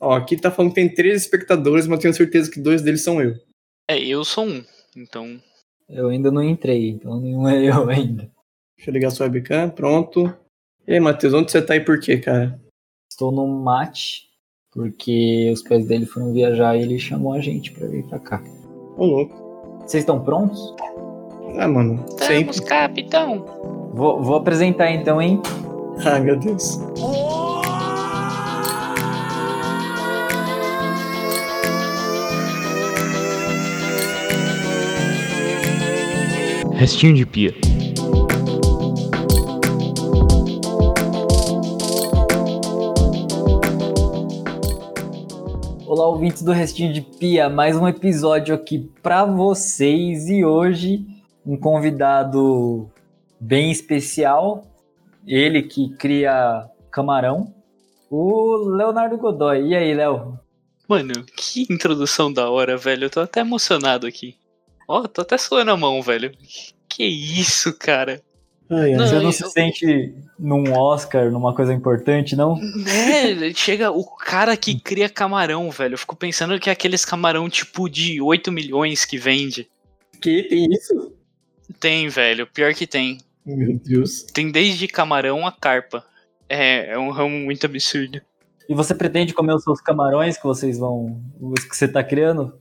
Ó, aqui tá falando que tem três espectadores, mas tenho certeza que dois deles são eu. É, eu sou um, então. Eu ainda não entrei, então nenhum é eu ainda. Deixa eu ligar sua webcam, pronto. E aí, Matheus, onde você tá e por quê, cara? Estou no mate, porque os pais dele foram viajar e ele chamou a gente pra vir pra cá. Ô, louco. Vocês estão prontos? Ah, mano, sempre. Estamos, capitão. Vou, vou apresentar então, hein? Ai, meu Deus. Restinho de pia. Olá, ouvintes do Restinho de Pia, mais um episódio aqui pra vocês e hoje um convidado bem especial, ele que cria camarão, o Leonardo Godoy. E aí, Léo? Mano, que introdução da hora, velho. Eu tô até emocionado aqui. Ó, tô até suando a mão, velho. Que isso, cara. Ai. Não, Você não eu- se sente num Oscar, numa coisa importante, não? Né, chega o cara que cria camarão, velho. Eu fico pensando que é aqueles camarão tipo de 8 milhões que vende. Que tem isso? Tem, velho. Pior que tem. Meu Deus. Tem desde camarão a carpa. É, é um ramo muito absurdo. E você pretende comer os seus camarões que vocês vão. os que você tá criando?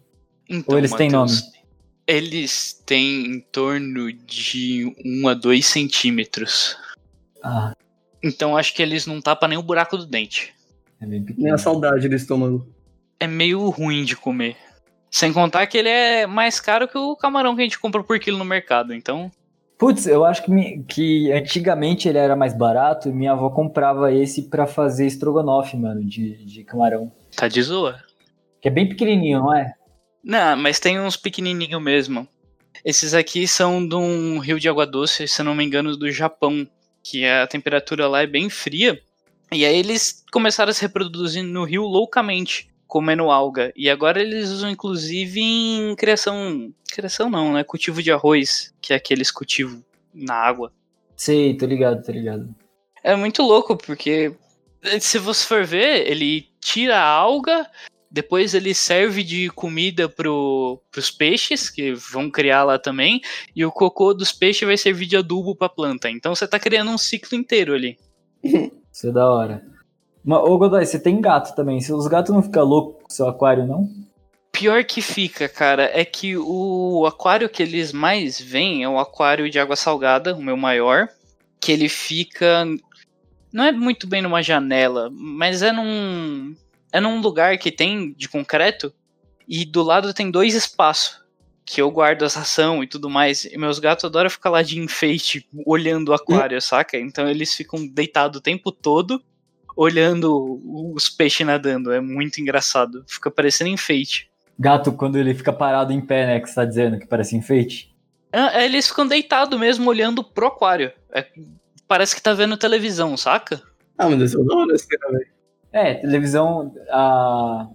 Então, Ou eles têm Matheus, nome? Eles têm em torno de 1 a 2 centímetros. Ah, Então acho que eles não tapam nem o buraco do dente. é bem Nem pequeno. a saudade do estômago. É meio ruim de comer. Sem contar que ele é mais caro que o camarão que a gente compra por quilo no mercado. Então, Putz, eu acho que, mi- que antigamente ele era mais barato e minha avó comprava esse pra fazer estrogonofe, mano, de, de camarão. tá de zoa. Que é bem pequenininho, não é? Não, mas tem uns pequenininhos mesmo. Esses aqui são de um rio de água doce, se não me engano, do Japão. Que a temperatura lá é bem fria. E aí eles começaram a se reproduzir no rio loucamente, comendo alga. E agora eles usam inclusive em criação. Criação não, né? Cultivo de arroz, que é aqueles cultivos na água. Sei, tô ligado, tô ligado. É muito louco, porque se você for ver, ele tira a alga, depois ele serve de comida pro, pros peixes, que vão criar lá também, e o cocô dos peixes vai servir de adubo pra planta. Então você tá criando um ciclo inteiro ali. Isso é da hora. Mas, ô Godoy, você tem gato também. Se os gatos não ficam loucos com seu aquário, não? Pior que fica, cara, é que o aquário que eles mais veem é o aquário de água salgada, o meu maior, que ele fica. Não é muito bem numa janela, mas é num. É num lugar que tem de concreto e do lado tem dois espaços. Que eu guardo as ração e tudo mais. E meus gatos adoram ficar lá de enfeite, olhando o aquário, saca? Então eles ficam deitados o tempo todo, olhando os peixes nadando. É muito engraçado. Fica parecendo enfeite. Gato, quando ele fica parado em pé, né? Que você tá dizendo que parece enfeite. Ah, eles ficam deitados mesmo, olhando pro aquário. É- parece que tá vendo televisão, saca? Ah, meu Deus, eu esse cara, velho. É, televisão. A...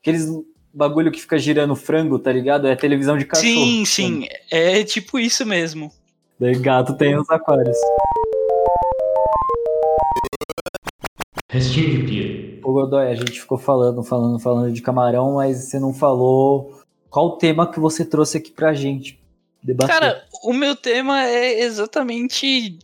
Aqueles bagulho que fica girando frango, tá ligado? É televisão de cachorro. sim, sim. É tipo isso mesmo. Daí gato tem os aquários. Restinho de pia. Ô Godoy, a gente ficou falando, falando, falando de camarão, mas você não falou qual o tema que você trouxe aqui pra gente debater. Cara, o meu tema é exatamente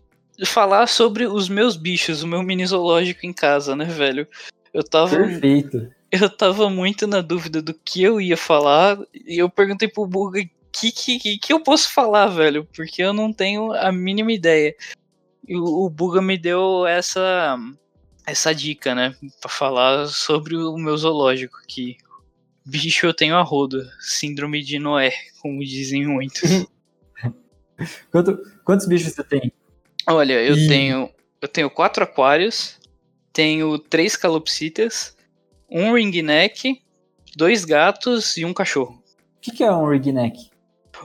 falar sobre os meus bichos, o meu mini zoológico em casa, né, velho? Eu tava, Perfeito. eu tava muito na dúvida do que eu ia falar e eu perguntei pro Buga que, que, que, que eu posso falar, velho, porque eu não tenho a mínima ideia. E o, o Buga me deu essa essa dica, né, Pra falar sobre o meu zoológico que bicho eu tenho a rodo, síndrome de Noé, como dizem muitos. Quanto- quantos bichos você tem? Olha, eu Ih. tenho eu tenho quatro aquários, tenho três calopsitas, um ringneck, dois gatos e um cachorro. O que, que é um ringneck?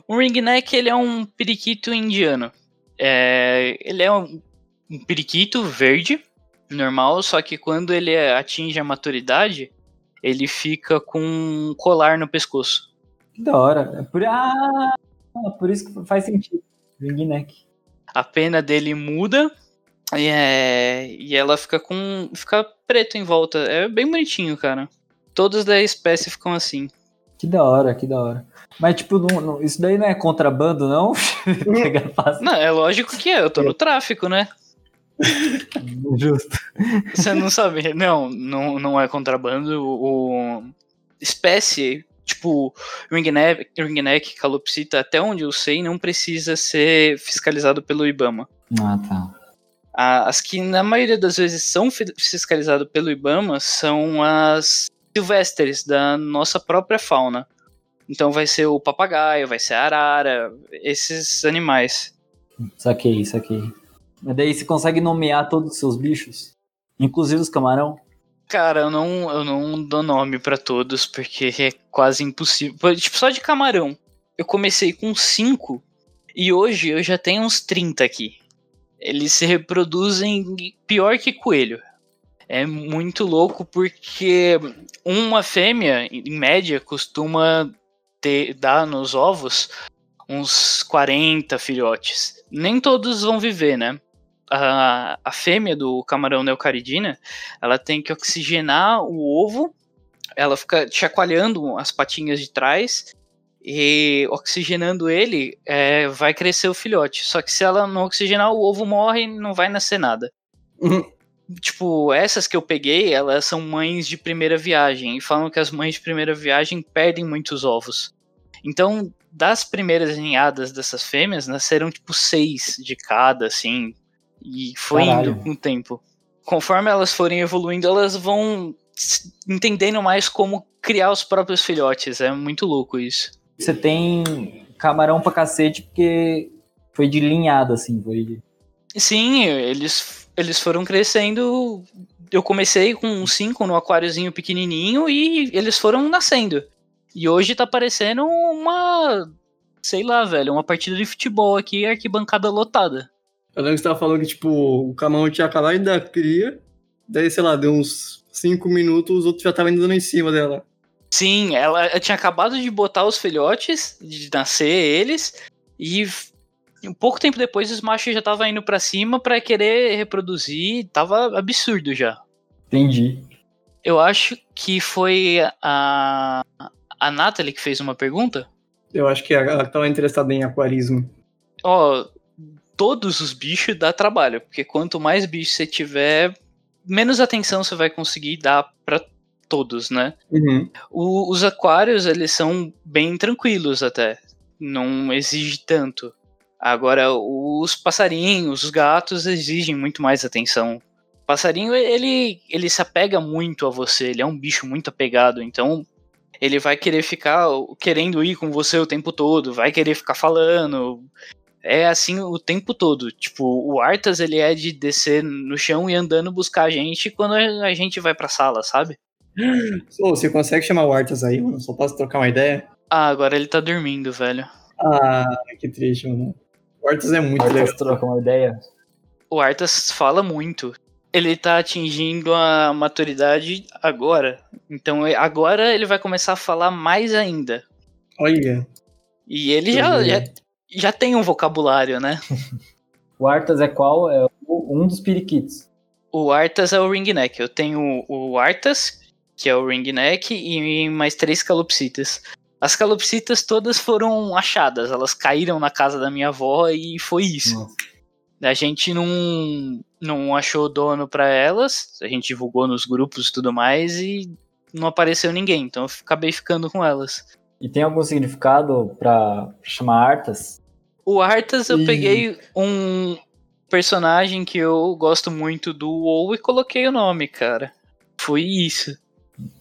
O ringneck ele é um periquito indiano. É, ele é um, um periquito verde, normal, só que quando ele atinge a maturidade, ele fica com um colar no pescoço. Que da hora. É por... Ah, por isso que faz sentido. Ringneck. A pena dele muda e, é, e ela fica com fica preto em volta. É bem bonitinho, cara. Todos da espécie ficam assim. Que da hora, que da hora. Mas, tipo, não- não- isso daí não é contrabando, não? Não, é lógico que é, eu tô no tráfico, né? Justo. Você não sabe? Não, não, não é contrabando. O, espécie, tipo, ringneck, ringneck, calopsita, até onde eu sei, não precisa ser fiscalizado pelo IBAMA. Ah, tá. As que na maioria das vezes são fi- fiscalizadas pelo IBAMA são as silvestres da nossa própria fauna. Então vai ser o papagaio, vai ser a arara, esses animais. Saquei, saquei. Mas daí você consegue nomear todos os seus bichos? Inclusive os camarão? Cara, eu não, eu não dou nome pra todos, porque é quase impossível. Tipo, só de camarão. Eu comecei com 5 e hoje eu já tenho uns 30 aqui. Eles se reproduzem pior que coelho. É muito louco porque uma fêmea, em média, costuma ter, dar nos ovos uns 40 filhotes. Nem todos vão viver, né? A, a fêmea do camarão neocaridina ela tem que oxigenar o ovo, ela fica chacoalhando as patinhas de trás e oxigenando ele é, vai crescer o filhote. Só que se ela não oxigenar, o ovo morre e não vai nascer nada. Uhum. Tipo, essas que eu peguei, elas são mães de primeira viagem e falam que as mães de primeira viagem perdem muitos ovos. Então, das primeiras ninhadas dessas fêmeas, nasceram tipo seis de cada, assim, e foi Caralho. indo com o tempo. Conforme elas forem evoluindo, elas vão entendendo mais como criar os próprios filhotes. É muito louco isso. Você tem camarão pra cacete porque foi de linhada, assim. Foi de... Sim, eles, eles foram crescendo. Eu comecei com cinco no aquáriozinho pequenininho e eles foram nascendo. E hoje tá parecendo uma. Sei lá, velho, uma partida de futebol aqui, arquibancada lotada. Eu lembro que você tava falando que, tipo, o camarão tinha acabado de dar cria, daí, sei lá, deu uns 5 minutos, os outros já estavam indo dando em cima dela. Sim, ela tinha acabado de botar os filhotes, de nascer eles, e um pouco tempo depois os machos já estavam indo pra cima pra querer reproduzir, tava absurdo já. Entendi. Eu acho que foi a, a Nathalie que fez uma pergunta. Eu acho que ela tava interessada em aquarismo. Ó, todos os bichos dá trabalho, porque quanto mais bichos você tiver, menos atenção você vai conseguir dar pra todos, né? Uhum. O- os aquários, eles são bem tranquilos até. Não exige tanto. Agora, os passarinhos, os gatos exigem muito mais atenção. O passarinho, ele, ele se apega muito a você, ele é um bicho muito apegado, então ele vai querer ficar querendo ir com você o tempo todo, vai querer ficar falando. É assim o tempo todo. Tipo, o Artas, ele é de descer no chão e andando buscar a gente quando a gente vai pra sala, sabe? Ô, você consegue chamar o Artas aí, mano? Só posso trocar uma ideia? Ah, agora ele tá dormindo, velho. Ah, que triste, mano. O Artas é muito legal. Arthas troca uma ideia. O Arthas fala muito. Ele tá atingindo a maturidade agora. Então é- agora ele vai começar a falar mais ainda. Olha. E ele já, já, já tem um vocabulário, né? O Arthas é qual? É um dos periquitos. O Arthas é o ringneck. Eu tenho o Arthas, que é o ringneck, e mais três calopsitas. As calopsitas todas foram achadas. Elas caíram na casa da minha avó e foi isso. Nossa. A gente não, não achou dono pra elas, a gente divulgou nos grupos e tudo mais e não apareceu ninguém, então eu acabei ficando com elas. E tem algum significado pra chamar Arthas? O Arthas eu Ih. peguei um personagem que eu gosto muito do WoW e coloquei o nome, cara. Foi isso.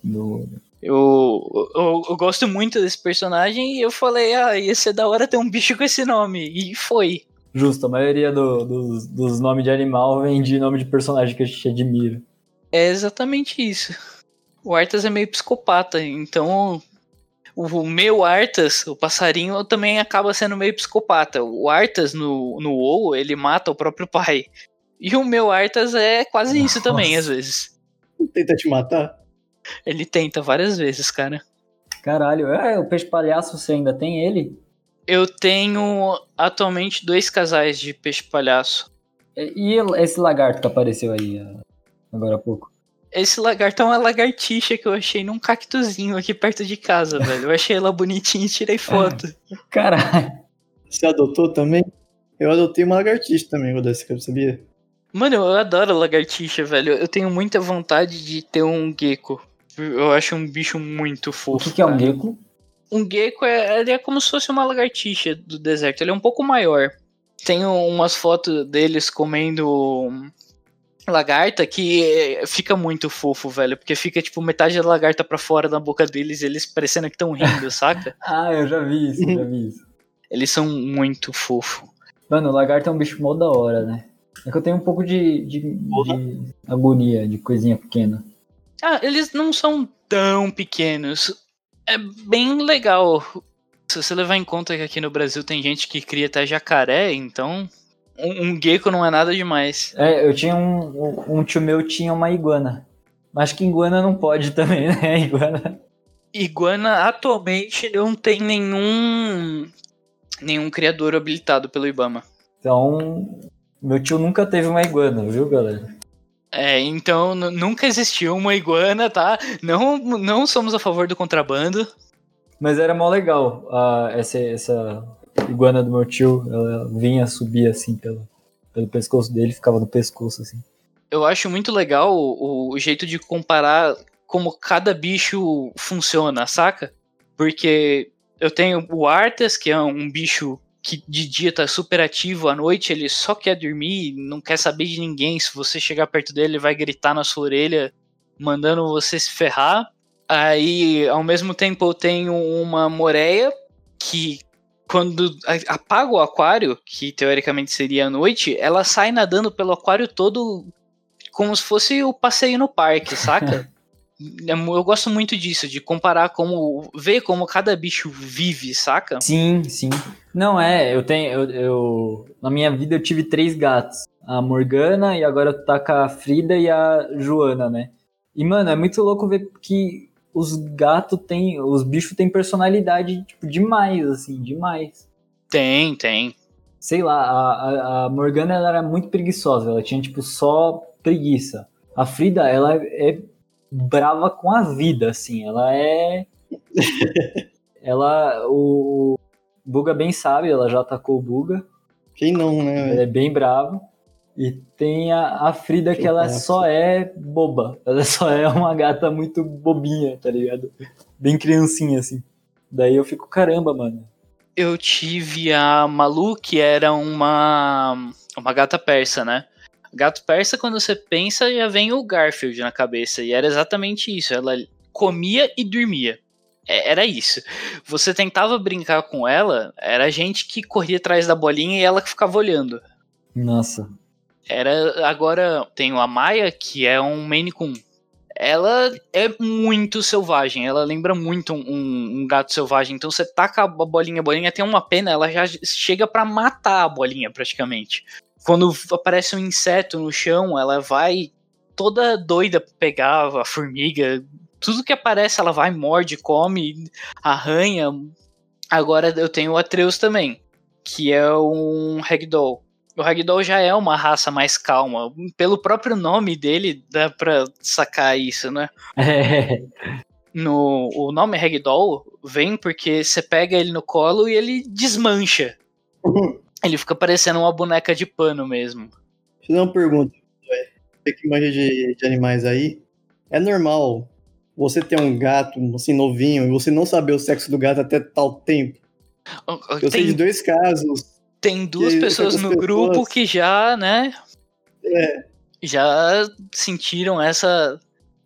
Do... Eu, eu, eu gosto muito desse personagem e eu falei, ah, ia ser da hora ter um bicho com esse nome. E foi. Justo, a maioria do- dos, dos nomes de animal vem de nome de personagem que a gente admira. É exatamente isso. O Arthas é meio psicopata, então o meu Arthas, o passarinho, também acaba sendo meio psicopata. O Arthas no, no WoW, ele mata o próprio pai. E o meu Arthas é quase isso também, às Nossa. vezes. Tenta te matar? Ele tenta várias vezes, cara. Caralho, é, o peixe palhaço você ainda tem ele? Eu tenho atualmente dois casais de peixe palhaço. E e esse lagarto que apareceu aí ah, agora há pouco? Esse lagarto é uma lagartixa que eu achei num cactuzinho aqui perto de casa, velho. Eu achei ela bonitinha e tirei foto. Caralho. Você adotou também? Eu adotei uma lagartixa também, Godesca, sabia? Mano, eu adoro lagartixa, velho. Eu tenho muita vontade de ter um gecko. Eu acho um bicho muito O fofo. que, que é um gecko? Um gecko é, ele é como se fosse uma lagartixa do deserto. Ele é um pouco maior. Tem umas fotos deles comendo lagarta que é, fica muito fofo, velho. Porque fica tipo metade da lagarta pra fora da boca deles, eles parecendo que estão rindo, saca? Ah, eu já vi isso, já vi isso. Eles são muito fofos. Mano, o lagarto é um bicho mó da hora, né? É que eu tenho um pouco de, de, de agonia de coisinha pequena. Ah, eles não são tão pequenos. É bem legal. Se você levar em conta que aqui no Brasil tem gente que cria até jacaré, então um, um gecko não é nada demais. É, eu tinha um, um tio meu tinha uma iguana. Mas que iguana não pode também, né? Iguana. Iguana atualmente não tem nenhum nenhum criador habilitado pelo Ibama. Então, meu tio nunca teve uma iguana, viu, galera? É, então nunca existiu uma iguana, tá? Não, não somos a favor do contrabando. Mas era mó legal. ah, essa, essa iguana do meu tio, ela vinha subir assim pelo, pelo pescoço dele, ficava no pescoço assim. Eu acho muito legal o, o jeito de comparar como cada bicho funciona, saca? Porque eu tenho o Arthas, que é um bicho que de dia tá super ativo, à noite ele só quer dormir, não quer saber de ninguém. Se você chegar perto dele, ele vai gritar na sua orelha, mandando você se ferrar. Aí, ao mesmo tempo, eu tenho uma moreia que quando a- apaga o aquário, que teoricamente seria à noite, ela sai nadando pelo aquário todo como se fosse o passeio no parque, saca? É Eu gosto muito disso, de comparar como. ver como cada bicho vive, saca? Sim, sim. Não, é, eu tenho. Eu, eu- na minha vida eu tive três gatos. A Morgana e agora tá com a Frida e a Joana, né? E, mano, é muito louco ver que os gatos têm. Os bichos têm personalidade, tipo, demais, assim, demais. Tem, tem. Sei lá, a, a, a Morgana ela era muito preguiçosa, ela tinha, tipo, só preguiça. A Frida, ela é brava com a vida, assim, ela é. ela. O Buga bem sabe, ela já atacou o Buga, Quem não, né? ela velho? é bem brava. E tem a, a Frida que ela Nossa. só é boba, ela só é uma gata muito bobinha, tá ligado? Bem criancinha, assim. Daí eu fico, caramba, mano. Eu tive a Malu, que era uma, uma gata persa, né? Gato persa, quando você pensa, já vem o Garfield na cabeça. E era exatamente isso. Ela comia e dormia. É- Era isso. Você tentava brincar com ela, era gente que corria atrás da bolinha e ela que ficava olhando. Nossa. Era agora tenho a Maia, que é um Maine Coon. Ela é muito selvagem, ela lembra muito um, um- um gato selvagem. Então você taca a bolinha, a bolinha tem uma pena, ela já chega pra matar a bolinha praticamente. Quando aparece um inseto no chão, ela vai toda doida pra pegar a formiga. Tudo que aparece, ela vai, morde, come, arranha. Agora eu tenho o Atreus também, que é um Ragdoll. O Ragdoll já é uma raça mais calma. Pelo próprio nome dele, dá pra sacar isso, né? É. No, o nome Ragdoll vem porque você pega ele no colo e ele desmancha. Ele fica parecendo uma boneca de pano mesmo. Deixa eu fazer uma pergunta. Você que manja de, de animais aí. É normal você ter um gato, assim, novinho, e você não saber o sexo do gato até tal tempo? Eu sei de Tem, dois casos. Tem duas aí, pessoas no pessoas- grupo que já, né? É, Já sentiram essa.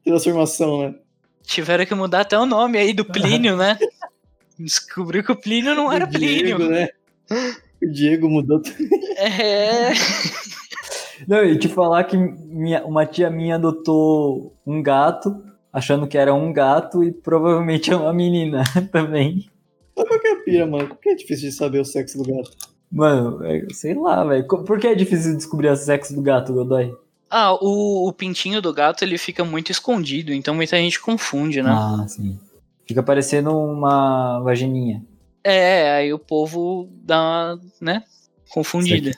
transformação, né? Tiveram que mudar até o nome aí do Plínio, né? Descobriu que o Plínio não era o Diego, Plínio. né? O Diego mudou. É. Não, e te falar que minha- uma tia minha adotou um gato, achando que era um gato, e provavelmente é uma menina também. Qual que é a pira, mano? Por que é difícil de saber o sexo do gato? Mano, é, sei lá, velho. Por que é difícil descobrir o sexo do gato, Godoy? Ah, o, o pintinho do gato ele fica muito escondido, então muita gente confunde, né? Ah, sim. Fica parecendo uma vagininha. É, aí o povo dá uma, né? Confundida.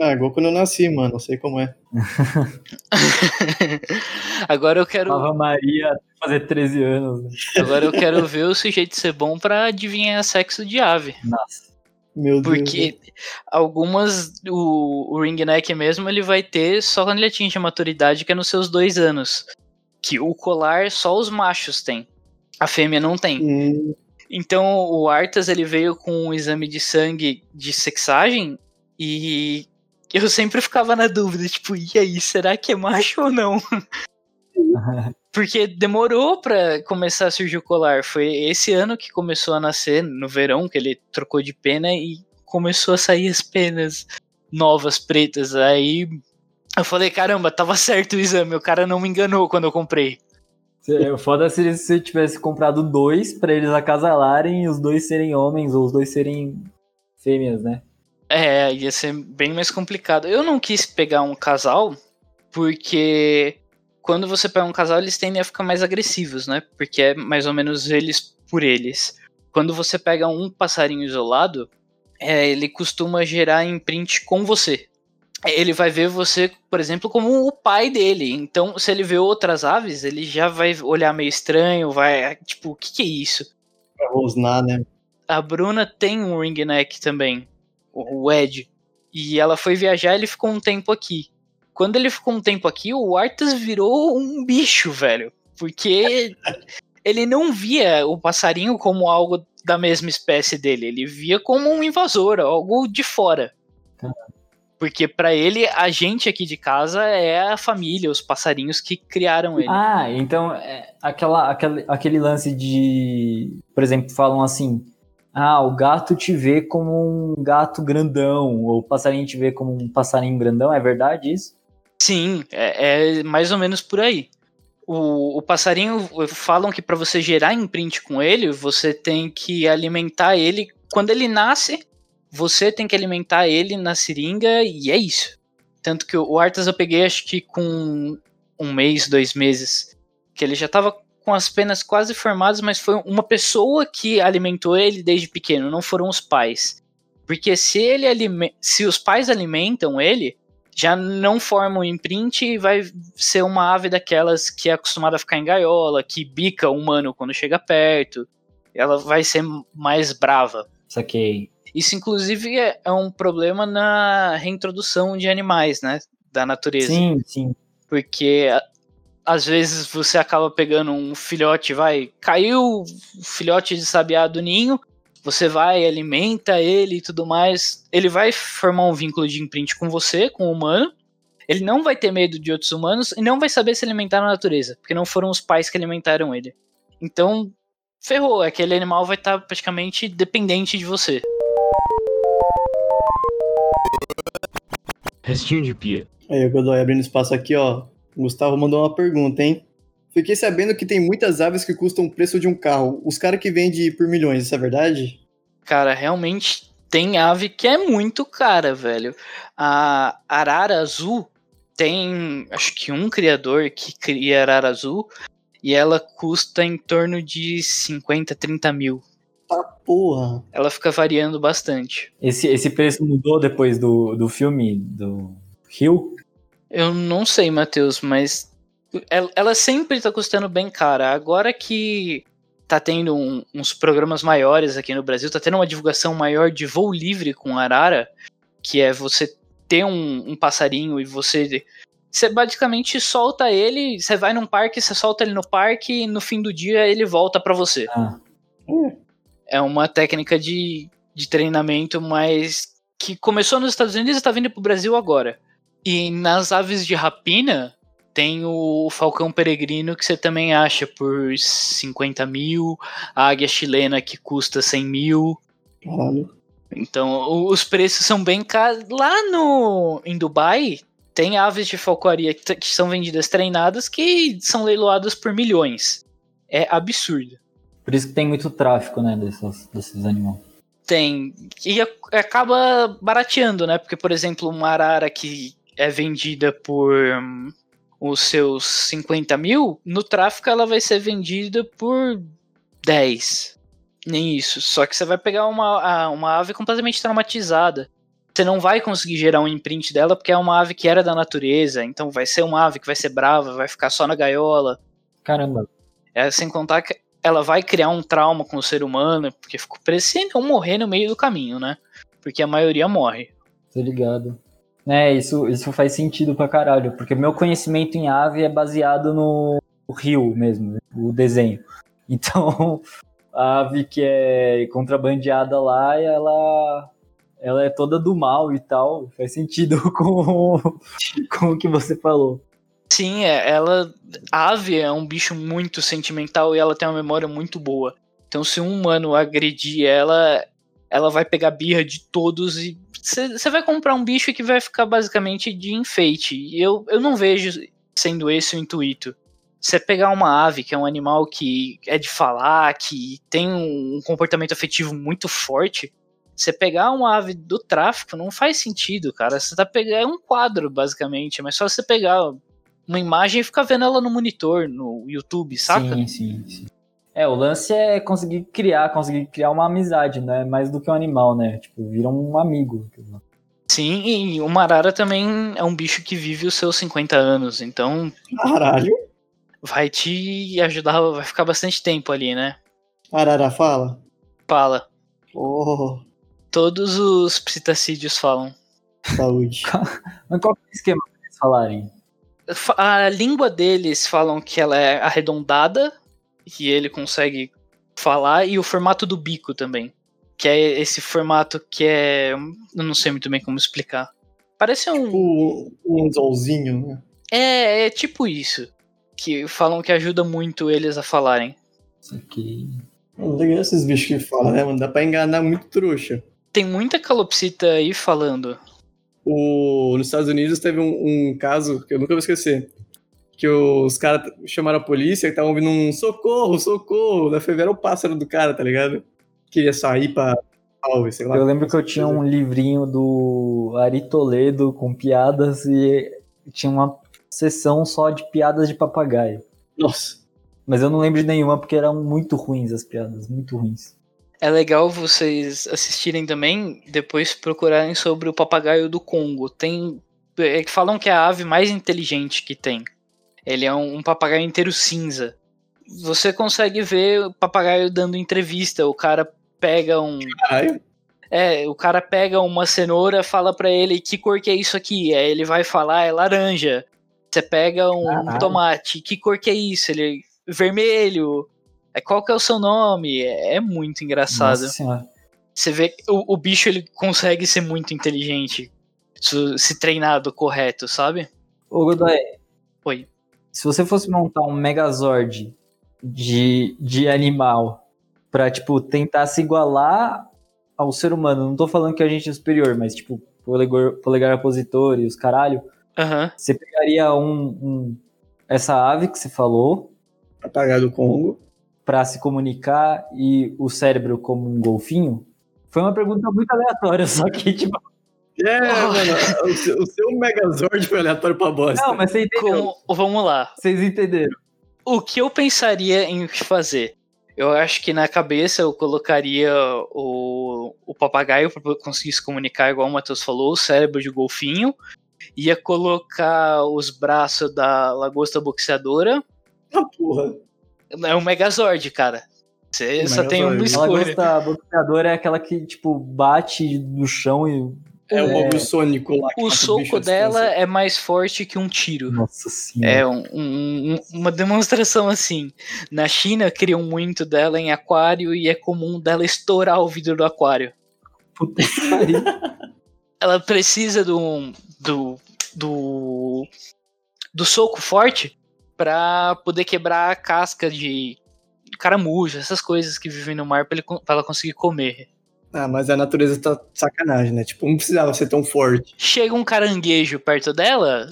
Ah, igual quando eu nasci, mano. Não sei como é. Agora eu quero. Ava Maria fazer 13 anos. Né? Agora eu quero ver o sujeito ser bom pra adivinhar sexo de ave. Nossa. Meu Deus. Porque algumas, o, o ring neck mesmo, ele vai ter só quando ele atinge a maturidade, que é nos seus dois anos. Que o colar só os machos têm. A fêmea não tem. Hum, Então o Arthas ele veio com um exame de sangue de sexagem e eu sempre ficava na dúvida, tipo, e aí, será que é macho ou não? Porque demorou pra começar a surgir o colar. Foi esse ano que começou a nascer, no verão, que ele trocou de pena e começou a sair as penas novas, pretas. Aí eu falei, caramba, tava certo o exame, o cara não me enganou quando eu comprei. O foda se você tivesse comprado dois pra eles acasalarem e os dois serem homens ou os dois serem fêmeas, né? É, ia ser bem mais complicado. Eu não quis pegar um casal, porque quando você pega um casal, eles tendem a ficar mais agressivos, né? Porque é mais ou menos eles por eles. Quando você pega um passarinho isolado, é, ele costuma gerar imprint com você. Ele vai ver você, por exemplo, como o pai dele. Então, se ele vê outras aves, ele já vai olhar meio estranho, vai, tipo, o que, que é isso? pra rosnar, né? A Bruna tem um ring neck também, o o Ed. E ela foi viajar ele ficou um tempo aqui. Quando ele ficou um tempo aqui, o Arthas virou um bicho, velho. Porque ele não via o passarinho como algo da mesma espécie dele. Ele via como um invasor, algo de fora. Porque pra ele, a gente aqui de casa é a família, os passarinhos que criaram ele. Ah, então é aquela, aquele, aquele lance de. Por exemplo, falam assim. Ah, o gato te vê como um gato grandão, ou o passarinho te vê como um passarinho grandão, é verdade isso? Sim, é, é mais ou menos por aí. O, o passarinho, falam que para você gerar imprint com ele, você tem que alimentar ele. Quando ele nasce, você tem que alimentar ele na seringa e é isso. Tanto que o Arthas eu peguei acho que com um mês, dois meses, que ele já tava com as penas quase formadas, mas foi uma pessoa que alimentou ele desde pequeno, não foram os pais. Porque se ele se os pais alimentam ele, já não forma um imprint e vai ser uma ave daquelas que é acostumada a ficar em gaiola, que bica o humano quando chega perto. Ela vai ser mais brava. Saquei. Isso, inclusive, é é um problema na reintrodução de animais, né? Da natureza. Sim, sim. Porque às vezes você acaba pegando um filhote, vai, caiu o filhote de sabiá do ninho, você vai, alimenta ele e tudo mais. Ele vai formar um vínculo de imprint com você, com o humano. Ele não vai ter medo de outros humanos e não vai saber se alimentar na natureza, porque não foram os pais que alimentaram ele. Então, ferrou, aquele animal vai estar praticamente dependente de você. Restinho de pia. Aí, Godoy abrindo espaço aqui, ó. O Gustavo mandou uma pergunta, hein? Fiquei sabendo que tem muitas aves que custam o preço de um carro. Os caras que vendem por milhões, isso é verdade? Cara, realmente tem ave que é muito cara, velho. A arara azul tem, acho que um criador que cria arara azul e ela custa em torno de 50, 30 mil. Tá porra. Ela fica variando bastante. Esse, esse preço mudou depois do, do filme do Rio? Eu não sei, Matheus, mas ela, ela sempre tá custando bem cara. Agora que tá tendo um- uns programas maiores aqui no Brasil, tá tendo uma divulgação maior de voo livre com arara, que é você ter um, um passarinho e você. Você basicamente solta ele, você vai num parque, você solta ele no parque e no fim do dia ele volta pra você. Ah, É uma técnica de, de treinamento, mas que começou nos Estados Unidos e está vindo pro Brasil agora. E nas aves de rapina, tem o falcão peregrino que você também acha por 50 mil, a águia chilena que custa 100 mil. Caralho. Então os preços são bem caros. Lá no em Dubai tem aves de falcoaria que, que são vendidas treinadas que são leiloadas por milhões. É absurdo. por isso que tem muito tráfico, né, desses, desses animais. Tem. E a- acaba barateando, né? Porque, por exemplo, uma arara que é vendida por hum, os seus 50 mil, no tráfico ela vai ser vendida por 10. Nem isso. Só que você vai pegar uma, uma ave completamente traumatizada. você não vai conseguir gerar um imprint dela porque é uma ave que era da natureza, então vai ser uma ave que vai ser brava, vai ficar só na gaiola. Caramba. É, sem contar que ela vai criar um trauma com o ser humano, porque ficou parecendo não morrer no meio do caminho, né? Porque a maioria morre. Tô ligado. É, isso, isso faz sentido pra caralho, porque meu conhecimento em ave é baseado no rio mesmo, né? o desenho. Então, a ave que é contrabandeada lá, ela ela é toda do mal e tal. Faz sentido com, com o que você falou. Sim, é, ela. A ave é um bicho muito sentimental e ela tem uma memória muito boa. Então, se um humano agredir ela, ela vai pegar birra de todos e você vai comprar um bicho que vai ficar basicamente de enfeite. E eu, eu não vejo sendo esse o intuito. Você pegar uma ave, que é um animal que é de falar, que tem um comportamento afetivo muito forte, você pegar uma ave do tráfico não faz sentido, cara. Você tá pegando é um quadro, basicamente, mas só você pegar uma imagem e ficar vendo ela no monitor, no YouTube, saca? Sim, sim, sim. É, o lance é conseguir criar, conseguir criar uma amizade, né? Mais do que um animal, né? Tipo, vira um amigo. Sim, e o Marara também é um bicho que vive os seus 50 anos, então. Caralho. Vai te ajudar, vai ficar bastante tempo ali, né? Arara fala? Fala. Oh. Todos os psitacídeos falam. Saúde. Mas qual é o esquema pra eles falarem? A língua deles falam que ela é arredondada, e ele consegue falar, e o formato do bico também. Que é esse formato que é. Eu não sei muito bem como explicar. Parece um. Tipo um anzolzinho, né? É, é tipo isso. Que falam que ajuda muito eles a falarem. Isso aqui. Legal esses bichos que falam, né, mano? Dá pra enganar muito trouxa. Tem muita calopsita aí falando. O, nos Estados Unidos teve um, um caso que eu nunca vou esquecer. Que os caras chamaram a polícia e estavam ouvindo um socorro, socorro. Da foi era o pássaro do cara, tá ligado? Queria sair pra salve, sei lá. Eu lembro que eu tinha um livrinho do Ari Toledo com piadas e tinha uma sessão só de piadas de papagaio. Nossa. Mas eu não lembro de nenhuma porque eram muito ruins as piadas, muito ruins. É legal vocês assistirem também, depois procurarem sobre o papagaio do Congo. Tem. É, que falam que é a ave mais inteligente que tem. Ele é um, um papagaio inteiro cinza. Você consegue ver o papagaio dando entrevista. O cara pega um. Caralho. É, o cara pega uma cenoura, fala para ele que cor que é isso aqui. Aí ele vai falar, é laranja. Você pega um Caralho. tomate, que cor que é isso? Ele vermelho. É qual que é o seu nome? É, é muito engraçado. Você vê que o, o bicho ele consegue ser muito inteligente se, se treinado correto, sabe? Ô, Godoy. Oi. Se você fosse montar um Megazord de, de animal pra, tipo, tentar se igualar ao ser humano, não tô falando que a gente é superior, mas, tipo, polegar, polegar opositor e os caralho, Aham. você pegaria um, um- essa ave que você falou Papagaio do Congo. pra se comunicar e o cérebro como um golfinho? Foi uma pergunta muito aleatória, só que, tipo, É, Oh. mano, o seu, o seu Megazord foi aleatório pra bosta. não, mas você entendeu. Como- vamos lá. Vocês entenderam. O que eu pensaria em fazer? Eu acho que na cabeça eu colocaria o, o papagaio para conseguir se comunicar, igual o Matheus falou, o cérebro de golfinho. Ia colocar os braços da lagosta boxeadora. Ah, porra. É um Megazord, cara. Você O só tem uma Megazord. A escolha. lagosta boxeadora é aquela que, tipo, bate no chão e. É o É. bagulho sônico lá. que O soco dela distância. é mais forte que um tiro. Nossa senhora. É um- um- um- uma demonstração assim. Na China criam muito dela em aquário e é comum dela estourar o vidro do aquário. Puta que pariu. Ela precisa do do do, do soco forte pra poder quebrar a casca de caramujo, essas coisas que vivem no mar pra, ele con- pra ela conseguir comer. Ah, mas a natureza tá de sacanagem, né? Tipo, não precisava ser tão forte. Chega um caranguejo perto dela,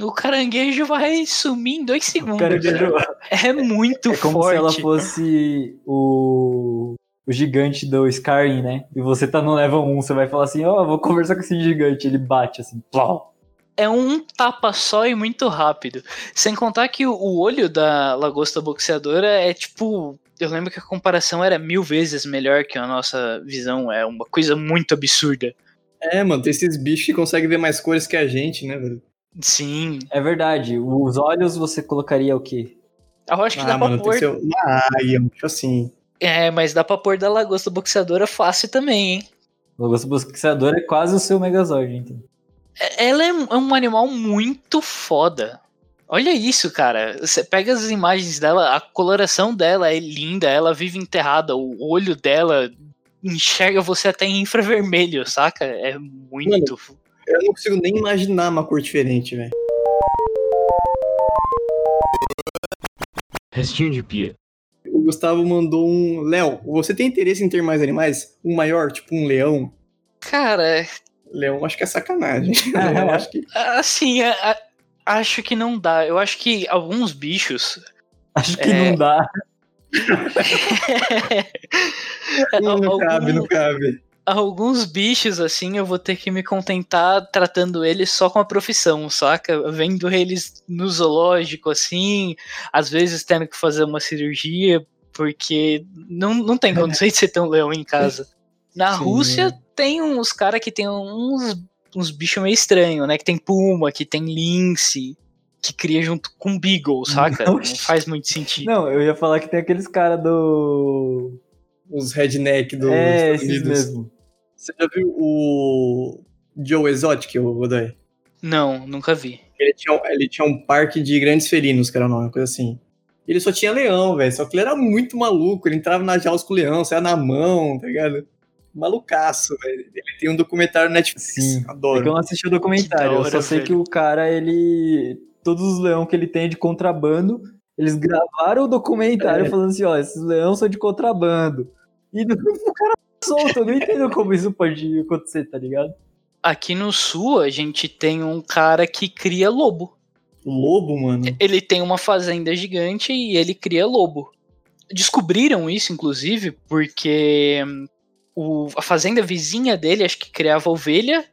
o caranguejo vai sumir em dois segundos. Caranguejo É muito é como forte. se ela fosse o, o gigante do Skyrim, né? E você tá no level 1, você vai falar assim, ó, vou conversar com esse gigante. Ele bate assim, plau. é um tapa só e muito rápido. Sem contar que o olho da lagosta boxeadora é tipo. Eu lembro que a comparação era mil vezes melhor que a nossa visão. É uma coisa muito absurda. É, mano, tem esses bichos que conseguem ver mais cores que a gente, né, velho? Sim. É verdade. Os olhos você colocaria o quê? Eu acho que Ah, dá mano, pra pôr. ser uma águia, tipo assim. É, mas dá pra pôr da lagosta boxeadora fácil também, hein? O Lagosta Boxeador é quase o seu Megazord, então. É- Ela é é um animal muito foda. Olha isso, cara. Você pega as imagens dela, a coloração dela é linda, ela vive enterrada, o olho dela enxerga você até em infravermelho, saca? É muito. Eu não consigo nem imaginar uma cor diferente, velho. Restinho de pia. O Gustavo mandou um. Léo, você tem interesse em ter mais animais? Um maior, tipo um leão? Cara, Leão, acho que é sacanagem. Eu acho que. assim, a- a- acho que não dá. Eu acho que alguns bichos. Acho que É. não dá. Não, não Algum- cabe, não cabe. alguns bichos, assim, eu vou ter que me contentar tratando eles só com a profissão, saca? Vendo eles no zoológico, assim, às vezes tendo que fazer uma cirurgia, porque não, não tem condições de ter um leão em casa. Na Sim. Rússia tem uns caras que tem uns, uns bichos meio estranhos, né? Que tem puma, que tem lince, que cria junto com beagle, saca? Não Oxi. faz muito sentido. Não, eu ia falar que tem aqueles caras do. Os redneck dos é, Estados Unidos. mesmo. Você já viu o Joe Exotic, o Godoy? Não, nunca vi. Ele tinha, ele tinha um parque de grandes felinos, que era o nome, uma coisa assim. Ele só tinha leão, velho. Só que ele era muito maluco. Ele entrava nas jaulas com o leão, saia na mão, tá ligado? Malucaço, velho. Ele tem um documentário no Netflix. Sim. É que eu Adoro. não assisti o documentário, da eu só hora, sei velho. que o cara, ele. Todos os leões que ele tem é de contrabando, eles gravaram o documentário É. falando assim: ó, esses leões são de contrabando. E o cara solto, eu não entendo como isso pode acontecer, tá ligado? Aqui no sul, a gente tem um cara que cria lobo. Lobo, mano. Ele tem uma fazenda gigante e ele cria lobo. Descobriram isso, inclusive, porque o- a fazenda vizinha dele, acho que criava ovelha,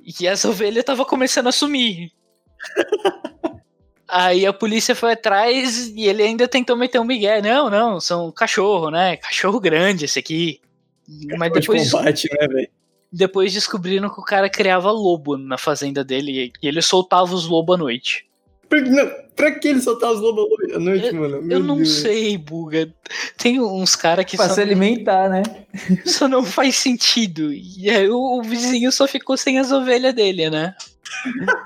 e essa ovelha tava começando a sumir. Aí a polícia foi atrás e ele ainda tentou meter um migué. Não, não, são cachorro, né? Cachorro grande esse aqui. Mas de depois, combate, né, velho? depois descobriram que o cara criava lobo na fazenda dele e ele soltava os lobos à noite. Pra, não, pra que ele soltar os lobos à noite, mano? Eu Meu não Deus. sei, Buga. Tem uns caras que Pra só, se alimentar, né? só não faz sentido. E aí o, o vizinho só ficou sem as ovelhas dele, né?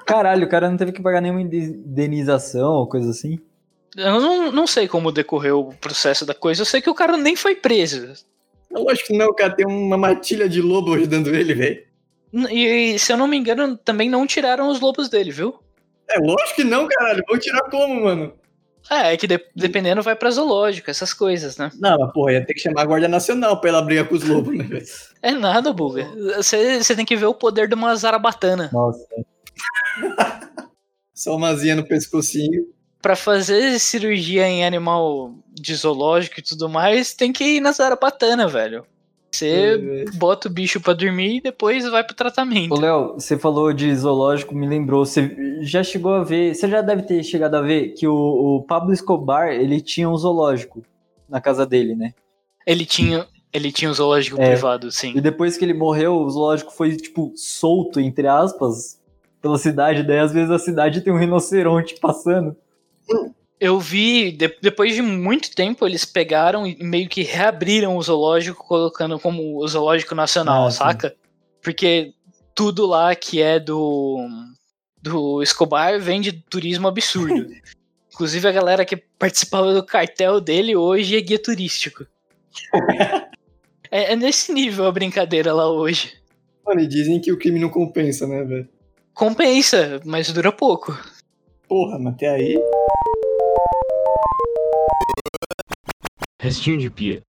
Caralho, o cara não teve que pagar nenhuma indenização ou coisa assim. Eu não, não sei como decorreu o processo da coisa. Eu sei que o cara nem foi preso. É Lógico que não, cara. Tem uma matilha de lobo ajudando ele, velho. E, se eu não me engano, também não tiraram os lobos dele, viu? É lógico que não, caralho. Vou tirar como, mano? É, é que de- dependendo vai pra zoológico, essas coisas, né? Não, mas porra, ia ter que chamar a Guarda Nacional pra ela brigar com os lobos, né? É nada, Buga. Você você tem que ver o poder de uma zarabatana. Nossa. Só uma zinha no pescocinho. Pra fazer cirurgia em animal de zoológico e tudo mais, tem que ir na zarabatana, velho. Você bota o bicho pra dormir e depois vai pro tratamento. Ô, Léo, você falou de zoológico, me lembrou. Você já chegou a ver, você já deve ter chegado a ver que o, o Pablo Escobar, ele tinha um zoológico na casa dele, né? Ele tinha, ele tinha um zoológico É. privado, sim. E depois que ele morreu, o zoológico foi, tipo, solto, entre aspas, pela cidade. Daí, às vezes, a cidade tem um rinoceronte passando. Eu vi, de- depois de muito tempo, eles pegaram e meio que reabriram o zoológico, colocando como o zoológico nacional, Ah, sim. saca? Porque tudo lá que é do, do Escobar vem de turismo absurdo. Inclusive a galera que participava do cartel dele hoje é guia turístico. é, é nesse nível a brincadeira lá hoje. Mano, e dizem que o crime não compensa, né, velho? Compensa, mas dura pouco. Porra, mas até aí. Restinho de pia.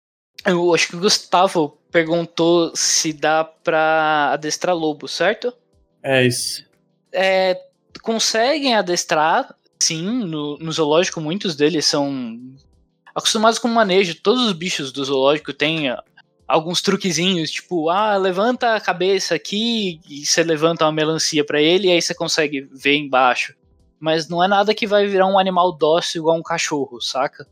Eu acho que o Gustavo perguntou se dá pra adestrar lobo, certo? É isso. É, conseguem adestrar, sim, no, no zoológico, muitos deles são acostumados com o manejo. Todos os bichos do zoológico têm ah, alguns truquezinhos, tipo, ah, levanta a cabeça aqui e você levanta uma melancia pra ele e aí você consegue ver embaixo. Mas não é nada que vai virar um animal dócil igual um cachorro, saca?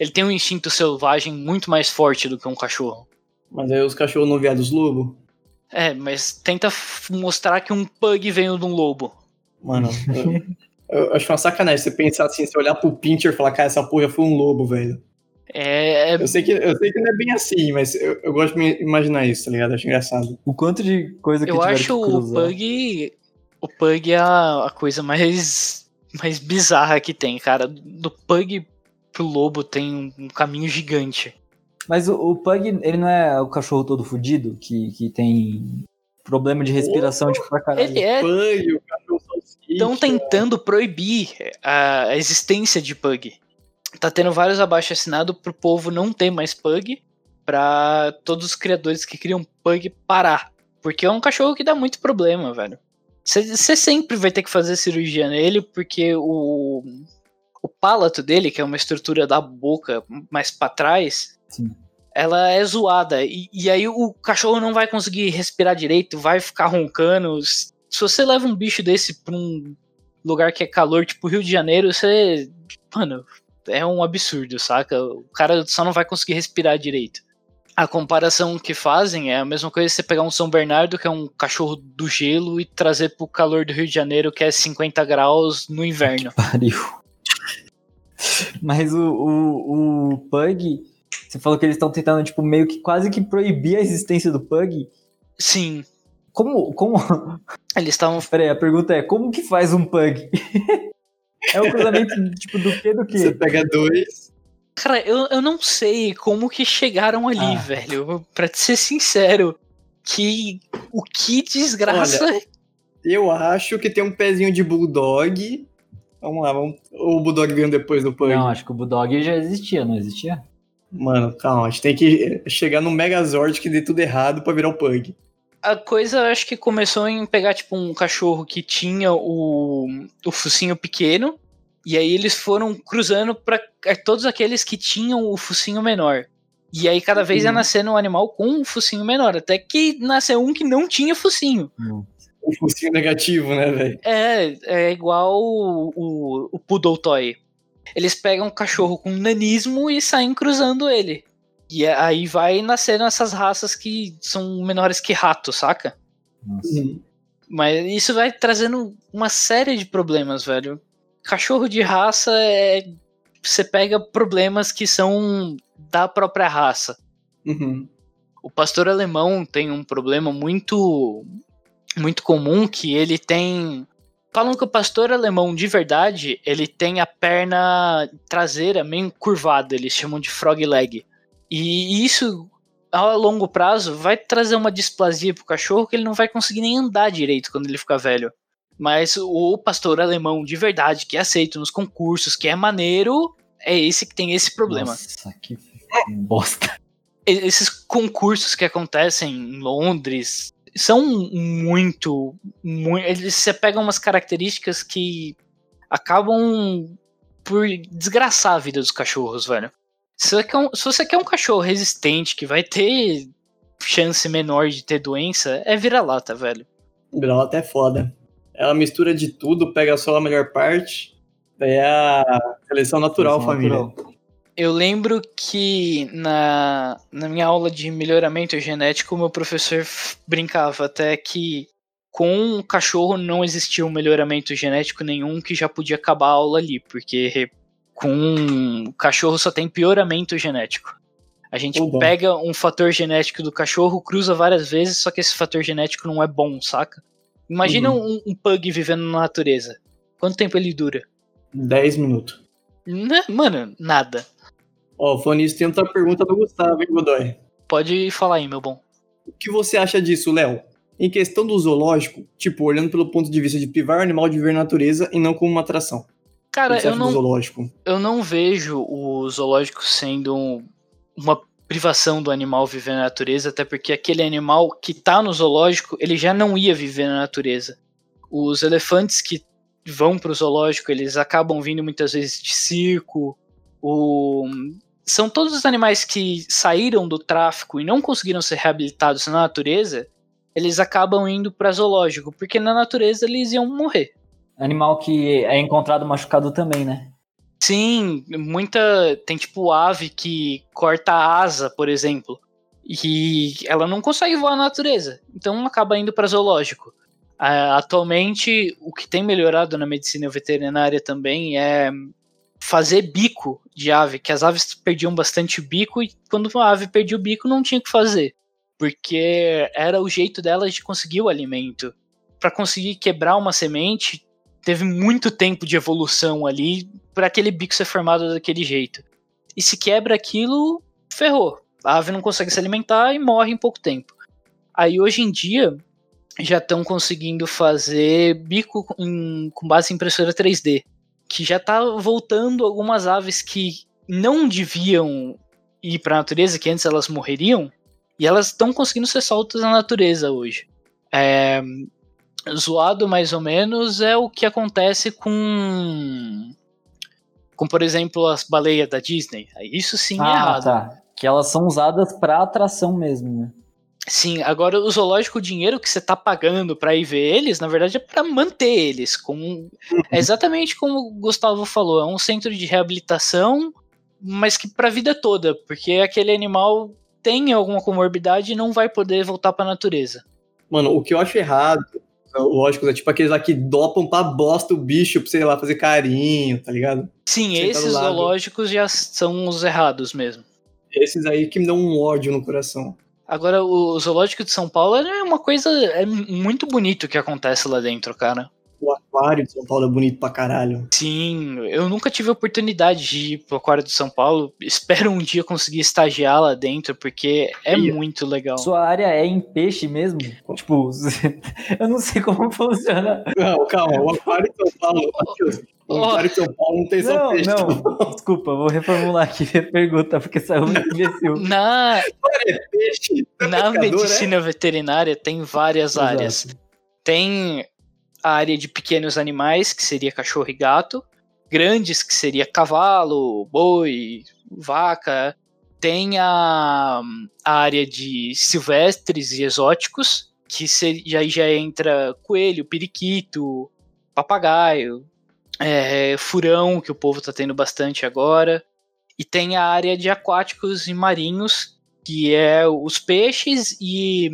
Ele tem um instinto selvagem muito mais forte do que um cachorro. Mas aí os cachorros não vieram dos lobos? É, mas tenta mostrar que um pug veio de um lobo. Mano, eu, eu acho uma sacanagem você pensar assim, você olhar pro Pincher e falar, cara, essa porra foi um lobo, velho. É, Eu sei que, eu sei que não é bem assim, mas eu, eu gosto de imaginar isso, tá ligado? Eu acho engraçado. O quanto de coisa que eu acho que o. Pug. O Pug é a, a coisa mais, mais bizarra que tem, cara. Do Pug pro Lobo tem um, um caminho gigante. Mas o, o Pug, ele não é o cachorro todo fudido, que, que tem problema de respiração, tipo, pra caralho. Ele é. Pug, o cachorro. Estão tentando proibir a, a existência de Pug. Tá tendo vários abaixo assinados pro povo não ter mais Pug. Pra todos os criadores que criam Pug parar. Porque é um cachorro que dá muito problema, velho. Você sempre vai ter que fazer cirurgia nele, porque o palato dele, que é uma estrutura da boca mais pra trás, Sim. ela é zoada. E, e aí o cachorro não vai conseguir respirar direito, vai ficar roncando. Se você leva um bicho desse pra um lugar que é calor, tipo Rio de Janeiro, você. Mano, é um absurdo, saca? O cara só não vai conseguir respirar direito. A comparação que fazem é a mesma coisa que você pegar um São Bernardo, que é um cachorro do gelo, e trazer pro calor do Rio de Janeiro, que é 50 graus no inverno. Pariu. Mas o, o, o Pug, você falou que eles estão tentando, tipo, meio que quase que proibir a existência do Pug. Sim, Como, como... eles estavam. Peraí, a pergunta é, como que faz um Pug? é o cruzamento, tipo, do que do Você que? pega dois. Cara, eu, eu não sei como que chegaram ali, Ah. velho. Pra te ser sincero, que o que desgraça. Eu acho que tem um pezinho de Bulldog. Vamos lá, vamos. Ou o Bulldog veio depois do Pug. Não, acho que o Bulldog já existia, não existia? Mano, calma, a gente tem que chegar no Megazord que dê tudo errado pra virar o Pug. A coisa acho que começou em pegar, tipo, um cachorro que tinha o, o focinho pequeno. E aí eles foram cruzando pra é, todos aqueles que tinham o focinho menor. E aí cada vez ia Uhum. nascendo um animal com um focinho menor. Até que nasceu um que não tinha focinho. O focinho negativo, né, velho? É, é igual o, o, o Poodle Toy. Eles pegam um cachorro com nanismo e saem cruzando ele. E é- aí vai nascendo essas raças que são menores que rato, saca? Nossa. Uhum. Mas isso vai trazendo uma série de problemas, velho. Cachorro de raça é. Você pega problemas que são da própria raça. Uhum. O pastor alemão tem um problema muito muito comum que ele tem falam que o pastor alemão de verdade, ele tem a perna traseira meio curvada, eles chamam de frog leg. E isso a longo prazo vai trazer uma displasia pro cachorro que ele não vai conseguir nem andar direito quando ele ficar velho. Mas o pastor alemão de verdade, que é aceito nos concursos, que é maneiro, é esse que tem esse problema Nossa, que bosta. esses concursos que acontecem em Londres são muito, muito eles você pega umas características que acabam por desgraçar a vida dos cachorros, velho. Se você quer um, se você quer um cachorro resistente que vai ter chance menor de ter doença, é vira-lata, velho. Vira-lata é foda. Ela mistura de tudo, pega só a melhor parte. É a seleção natural, Seleção família. natural. Eu lembro que na, na minha aula de melhoramento genético, o meu professor brincava até que com o cachorro não existia um melhoramento genético nenhum que já podia acabar a aula ali, porque com o cachorro só tem pioramento genético. A gente Oba. pega um fator genético do cachorro, cruza várias vezes, só que esse fator genético não é bom, saca? Imagina um, um pug vivendo na natureza. Quanto tempo ele dura? 10 minutos. Né, Mano, nada. Ó, falando nisso, tem outra pergunta do Gustavo, hein, Godoy? Pode falar aí, meu bom. O que você acha disso, Léo? Em questão do zoológico, tipo, olhando pelo ponto de vista de privar o animal de viver na natureza e não como uma atração. O Cara, eu não, eu não vejo o zoológico sendo um- uma privação do animal viver na natureza, até porque aquele animal que tá no zoológico, ele já não ia viver na natureza. Os elefantes que vão pro zoológico, eles acabam vindo muitas vezes de circo. O... São todos os animais que saíram do tráfico e não conseguiram ser reabilitados na natureza, eles acabam indo para zoológico, porque na natureza eles iam morrer. Animal que é encontrado machucado também, né? Sim, muita. Tem tipo ave que corta a asa, por exemplo. E ela não consegue voar na natureza, então acaba indo para zoológico. Uh, atualmente, o que tem melhorado na medicina veterinária também é fazer bico de ave, que as aves perdiam bastante bico e quando a ave perdia o bico não tinha o que fazer, porque era o jeito delas de conseguir o alimento. Para conseguir quebrar uma semente, teve muito tempo de evolução ali para aquele bico ser formado daquele jeito. E se quebra aquilo, ferrou. A ave não consegue se alimentar e morre em pouco tempo. Aí hoje em dia já estão conseguindo fazer bico em, com base em impressora 3D, que já está voltando algumas aves que não deviam ir para a natureza, que antes elas morreriam, e elas estão conseguindo ser soltas na natureza hoje. É, zoado mais ou menos é o que acontece com com por exemplo as baleias da Disney. Isso sim é ah, é errado. Tá. Que elas são usadas para atração mesmo, né? Sim, agora o zoológico, o dinheiro que você tá pagando para ir ver eles, na verdade é para manter eles. Com... É exatamente como o Gustavo falou, é um centro de reabilitação, mas que pra vida toda, porque aquele animal tem alguma comorbidade e não vai poder voltar pra natureza. Mano, o que eu acho errado Lógico, é tipo aqueles lá que dopam pra bosta o bicho pra, sei lá, fazer carinho, tá ligado? Sim, esses zoológicos já são os errados mesmo. Esses aí que me dão um ódio no coração. Agora, o zoológico de São Paulo é uma coisa. É muito bonito que acontece lá dentro, cara. O aquário de São Paulo é bonito pra caralho. Sim, eu nunca tive a oportunidade de ir pro aquário de São Paulo. Espero um dia conseguir estagiar lá dentro, porque é e muito legal. Sua área é em peixe mesmo? Tipo, eu não sei como funciona. Não, calma, o aquário de São Paulo. O aquário de São Paulo não tem só peixe. Não, desculpa, vou reformular aqui a pergunta, porque saiu muito imbecil. Na, é peixe, na medicina é? veterinária tem várias Exato. áreas. Tem a área de pequenos animais, que seria cachorro e gato, grandes, que seria cavalo, boi, vaca, tem a, a área de silvestres e exóticos, que aí já entra coelho, periquito, papagaio, é, furão, que o povo está tendo bastante agora, e tem a área de aquáticos e marinhos, que é os peixes e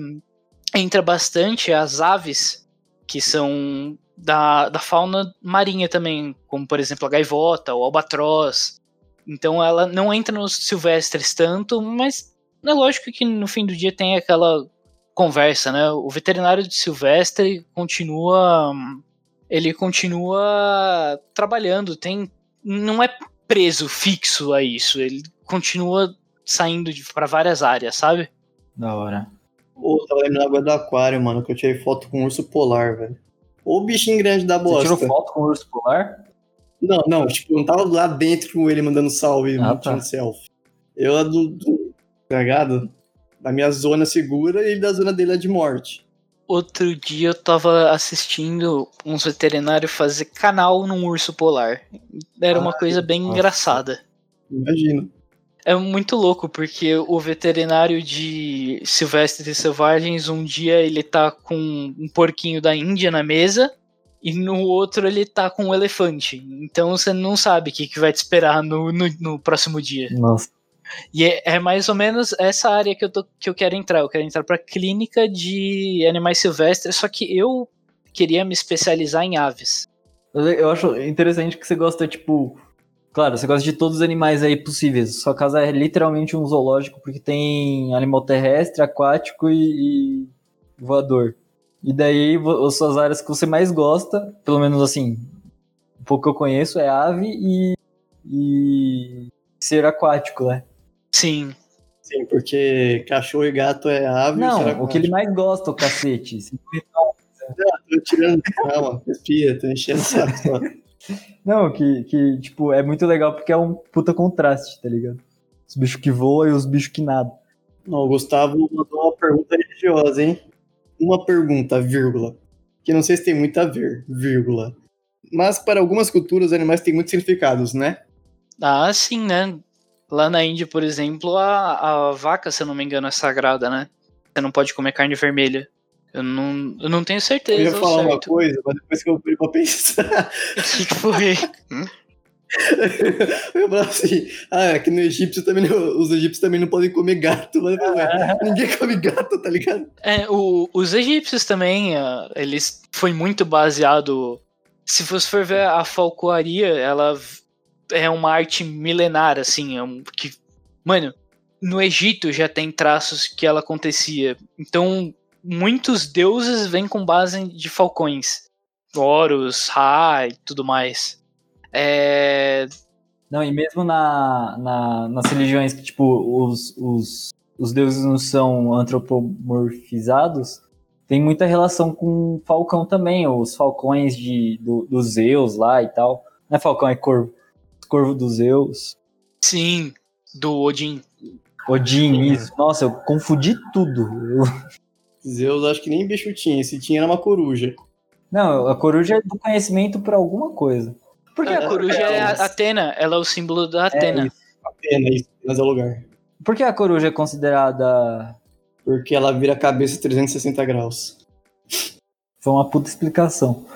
entra bastante as aves que são da, da fauna marinha também, como por exemplo a gaivota, o albatroz. Então ela não entra nos silvestres tanto, mas é lógico que no fim do dia tem aquela conversa, né? O veterinário de silvestre continua ele continua trabalhando, tem não é preso fixo a isso, ele continua saindo para várias áreas, sabe? Da hora. Pô, tava lembrando agora do aquário, mano, que eu tirei foto com um urso polar, velho. Ou bichinho grande da bosta. Você tirou foto com o urso polar? Não, não, tipo, eu não tava lá dentro com ele mandando salve, ah, tá. selfie. Eu lá do, do cagado, da minha zona segura e ele da zona dele é de morte. Outro dia eu tava assistindo uns veterinários fazer canal num urso polar. Era uma coisa bem nossa. engraçada. Imagino é muito louco, porque o veterinário de Silvestres e Selvagens, um dia ele tá com um porquinho da Índia na mesa, e no outro ele tá com um elefante. Então você não sabe o que, que vai te esperar no, no, no próximo dia. Nossa. E é, é, mais ou menos essa área que eu, tô, que eu quero entrar. Eu quero entrar pra clínica de animais silvestres, só que eu queria me especializar em aves. Eu acho interessante que você gosta, tipo, Claro, você gosta de todos os animais aí possíveis. Sua casa é literalmente um zoológico porque tem animal terrestre, aquático e, e voador. E daí as suas áreas que você mais gosta, pelo menos assim, um pouco que eu conheço, é ave e, e ser aquático, né? Sim. Sim, porque cachorro e gato é ave. Não, o que ele mais gosta, o cacete. Não, tô tirando. Calma, respira, tô enchendo o saco. Não, que, que, tipo, é muito legal porque é um puta contraste, tá ligado? Os bichos que voam e os bichos que nadam. Não, o Gustavo mandou uma pergunta religiosa, hein? Uma pergunta, vírgula. Que não sei se tem muito a ver, vírgula. Mas para algumas culturas, os animais têm muitos significados, né? Ah, sim, né? Lá na Índia, por exemplo, a, a vaca, se eu não me engano, é sagrada, né? Você não pode comer carne vermelha. Eu não, eu não tenho certeza. Eu ia falar certo. uma coisa, mas depois que eu fui pra pensar. O que foi? Eu falo assim, ah, é que no egípcio também não- os egípcios também não podem comer gato. Mas, ué, ninguém come gato, tá ligado? É, o- os egípcios também, ah, eles foi muito baseado. Se você for ver a falcoaria, ela é uma arte milenar, assim, é um- que, mano, no Egito já tem traços que ela acontecia. Então, muitos deuses vêm com base de falcões, Horus, Ra e tudo mais. É, Não, e mesmo na, na- nas religiões que, tipo, os, os, os deuses não são antropomorfizados, tem muita relação com falcão também, os falcões de, do, dos Zeus lá e tal. Não é falcão, é corvo. Corvo dos Zeus. sim, do Odin. Odin, isso. Nossa, eu confundi tudo. Eu- Zeus, acho que nem bicho tinha. Se tinha, era uma coruja. Não, a coruja é do conhecimento pra alguma coisa. Por que A coruja é a Atena, ela é o símbolo da Atena. isso. Pena isso, mas é o lugar. Por que a coruja é considerada. Porque ela vira a cabeça 360 graus. Foi uma puta explicação.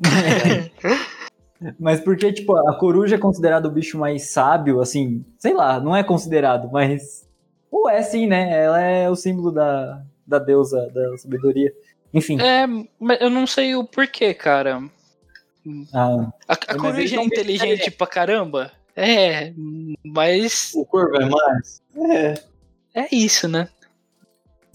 mas porque, tipo, a coruja é considerada o bicho mais sábio, assim, sei lá, não é considerado, mas. Ou é sim, né? Ela é o símbolo da, da deusa da sabedoria. Enfim. É, mas eu não sei o porquê, cara. ah, A, a coruja é inteligente pra caramba? É, mas O corvo é mais? É. é isso, né?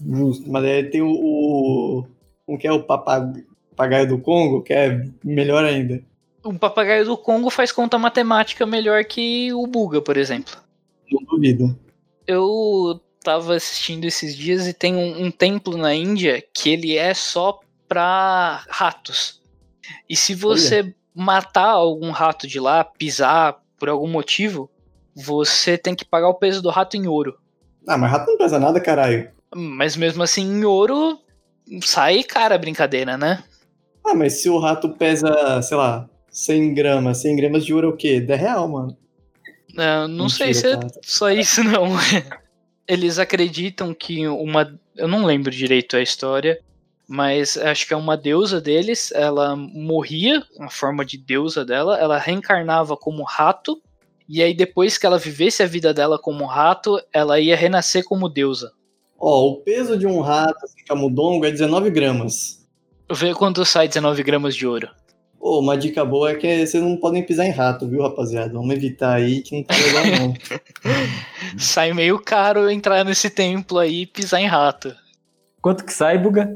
justo. Mas aí tem o. o como que é o papag- papagaio do Congo, que é melhor ainda. O papagaio do Congo faz conta matemática melhor que o Buga, por exemplo. Não duvido. Eu tava assistindo esses dias e tem um, um templo na Índia que ele é só pra ratos. E se você matar algum rato de lá, pisar por algum motivo, você tem que pagar o peso do rato em ouro. Ah, mas rato não pesa nada, caralho. Mas mesmo assim, em ouro, sai cara a brincadeira, né? Ah, mas se o rato pesa, sei lá, 100 gramas, 100 gramas de ouro é o quê? 10 real, mano. Ah, não sei Mentira, se é tá? só isso, não. Eles acreditam que uma. Eu não lembro direito a história, mas acho que é uma deusa deles. Ela morria, a forma de deusa dela, ela reencarnava como rato. E aí, depois que ela vivesse a vida dela como rato, ela ia renascer como deusa. Ó, o peso de um rato, assim, camundongo, é 19 gramas. Vê quando sai 19 gramas de ouro. Ô, uma dica boa é que vocês não podem pisar em rato, viu, rapaziada? Vamos evitar aí que não tá legal, não. Sai meio caro entrar nesse templo aí e pisar em rato. Quanto que sai, Buga?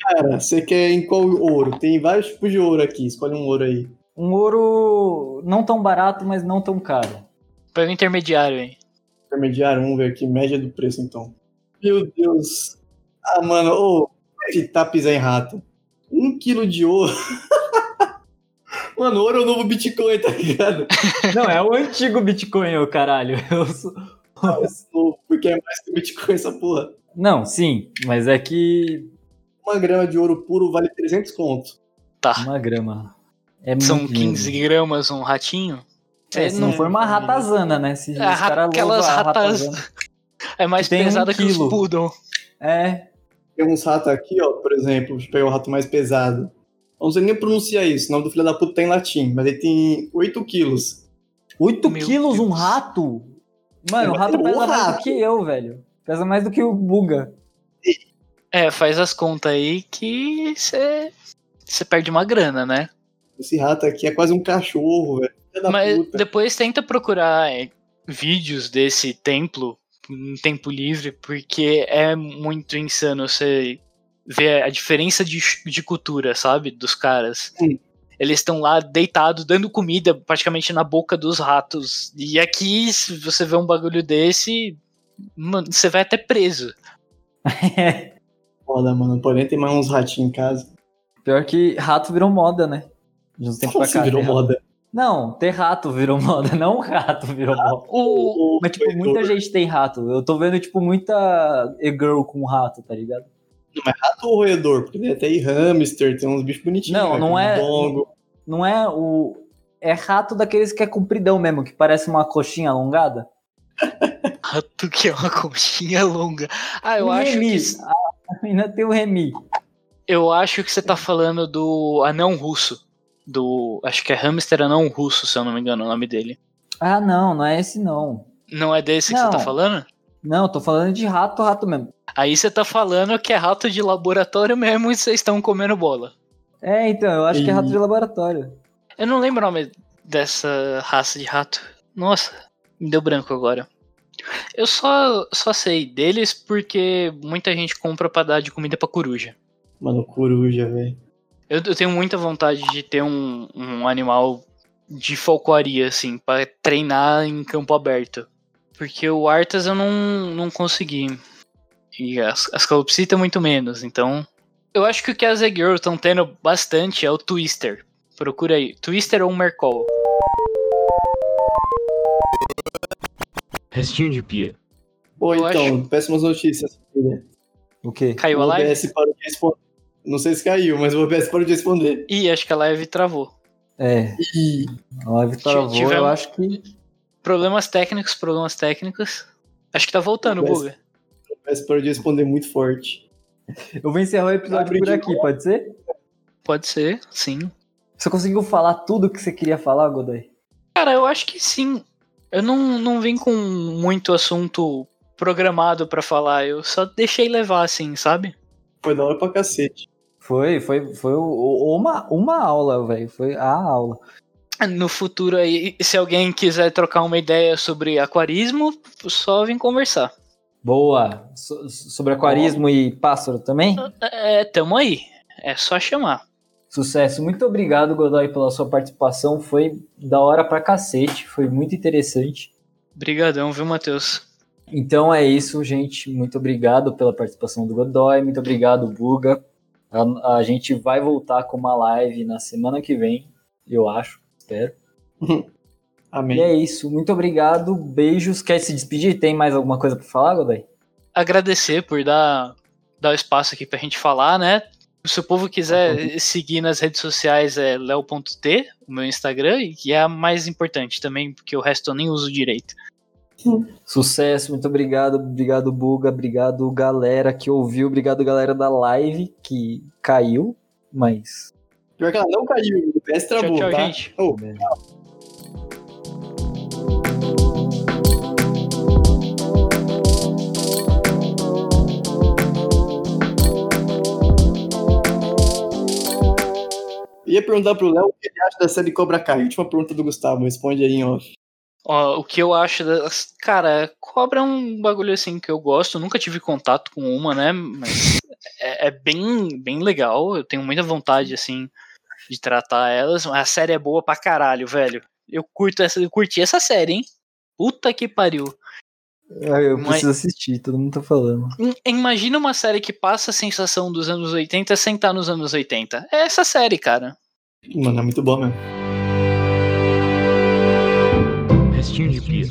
Cara, você quer em qual ouro? Tem vários tipos de ouro aqui, escolhe um ouro aí. Um ouro não tão barato, mas não tão caro. Pega o intermediário aí. Intermediário, vamos ver aqui, média do preço então. Meu Deus. Ah, mano, ô, evitar pisar em rato. Um quilo de ouro. Mano, ouro é o novo Bitcoin, tá ligado? Não, é o antigo Bitcoin, ô caralho. Eu sou- Novo, Porque é mais que Bitcoin essa porra. Não, sim, mas é que Uma grama de ouro puro vale 300 conto. Tá. uma grama. É São dinheiro. 15 gramas um ratinho. É, se não for uma ratazana, né? Se os Ah, caras aquelas ratas- ratazana. É mais Tem um pesada que os poodle. É, Tem uns ratos aqui, ó, por exemplo, deixa eu pegar o rato mais pesado. Eu não sei nem pronunciar isso, o nome do filho da puta tá em latim, mas ele tem 8 quilos. 8 Meu quilos um Deus. rato? Mano, É, o rato mas é pesa o mais do rato. que eu, velho. Pesa mais do que o Buga. É, faz as contas aí que você perde uma grana, né? Esse rato aqui é quase um cachorro, velho. Mas puta. depois tenta procurar é, vídeos desse templo em tempo livre, porque é muito insano você ver a diferença de, de cultura, sabe? Dos caras. Sim. Eles estão lá deitados, dando comida praticamente na boca dos ratos. E aqui, se você vê um bagulho desse, mano, você vai até preso. Foda, mano. Porém, tem mais uns ratinhos em casa. Pior que rato virou moda, né? De uns tempos Como pra se cá. virou rato. moda? Não, ter rato virou moda, não rato virou moda. O, O- Mas, tipo, muita gente tem rato. Eu tô vendo, tipo, muita e-girl com rato, tá ligado? Rato ou roedor? Porque tem até aí hamster, tem uns bichos bonitinhos. Não, velho, não é-. Não é o. É rato daqueles que é compridão mesmo, que parece uma coxinha alongada. rato que é uma conchinha longa. Ah, eu Um acho remi. que. Ah, ainda tem o remi. Eu acho que você tá falando do anão russo. Do. Acho que é hamster anão russo, se eu não me engano, o nome dele. Ah, não, não é esse não. Não é desse que Não. você tá falando? Não, tô falando de rato, rato mesmo. Aí você tá falando que é rato de laboratório mesmo e vocês estão comendo bola. É, então, eu acho que é rato E- de laboratório. Eu não lembro o nome dessa raça de rato. Nossa, me deu branco agora. Eu só, só sei deles porque muita gente compra pra dar de comida pra coruja. Mano, coruja, velho. Eu, eu tenho muita vontade de ter um, um animal de falcoaria, assim, pra treinar em campo aberto. Porque o Artas eu não, não consegui. E as, as calopsitas muito menos, então... Eu acho que o que as Egg Girls estão tendo bastante é o Twister. Procura aí. Twister ou Mercol. Restinho de pia. Pô, Eu então, péssimas notícias. O quê? Caiu o a live? OBS parou de responder. Não sei se caiu, mas o OBS parou de responder. Ih, acho que a live travou. É, Ih, a live travou, Tivemos- eu acho que... Problemas técnicos, problemas técnicos. Acho que tá voltando, Buga. o OBS parou de responder muito forte. Eu vou encerrar o episódio por aqui, pode ser? Pode ser, sim. Você conseguiu falar tudo que você queria falar, Godoy? Cara, eu acho que sim. Eu não, não vim com muito assunto programado pra falar. Eu só deixei levar, assim, sabe? Foi da hora pra cacete. Foi, foi, foi uma, uma aula, velho. Foi a aula. No futuro aí, se alguém quiser trocar uma ideia sobre aquarismo, só vem conversar. Boa. So- sobre aquarismo e pássaro também? É, tamo aí. É só chamar. Sucesso. Muito obrigado, Godoy, pela sua participação. Foi da hora pra cacete. Foi muito interessante. Brigadão, viu, Matheus? Então é isso, gente. Muito obrigado pela participação do Godoy. Muito obrigado, Buga. A, a gente vai voltar com uma live na semana que vem, eu acho. Espero. E Amém. é isso. Muito obrigado. Beijos. Quer se despedir? Tem mais alguma coisa pra falar, Godoy? Agradecer por dar, dar o espaço aqui pra gente falar, né? Se o povo quiser seguir nas redes sociais é leo.t, o meu Instagram, e que é a mais importante também, porque o resto eu nem uso direito. Sucesso, muito obrigado. Obrigado, Buga. Obrigado, galera que ouviu. Obrigado, galera da live que caiu, mas. Pior que ela não caiu, o PS travou, tchau, tá? gente. Ô, Ia perguntar pro Léo o que ele acha da série Cobra Kai. Última pergunta do Gustavo, responde aí em off. Ó, o que eu acho das. Cara, cobra é um bagulho assim que eu gosto. Nunca tive contato com uma, né? Mas é, é bem, bem legal. Eu tenho muita vontade, assim, de tratar elas. Mas a série é boa pra caralho, velho. Eu curto essa, eu curti essa série, hein? Puta que pariu. Eu Mas- preciso assistir, todo mundo tá falando. Im- Imagina uma série que passa a sensação dos anos 80 sem estar nos anos 80. É essa série, cara. Mano, é muito bom mesmo. Restinho de pia.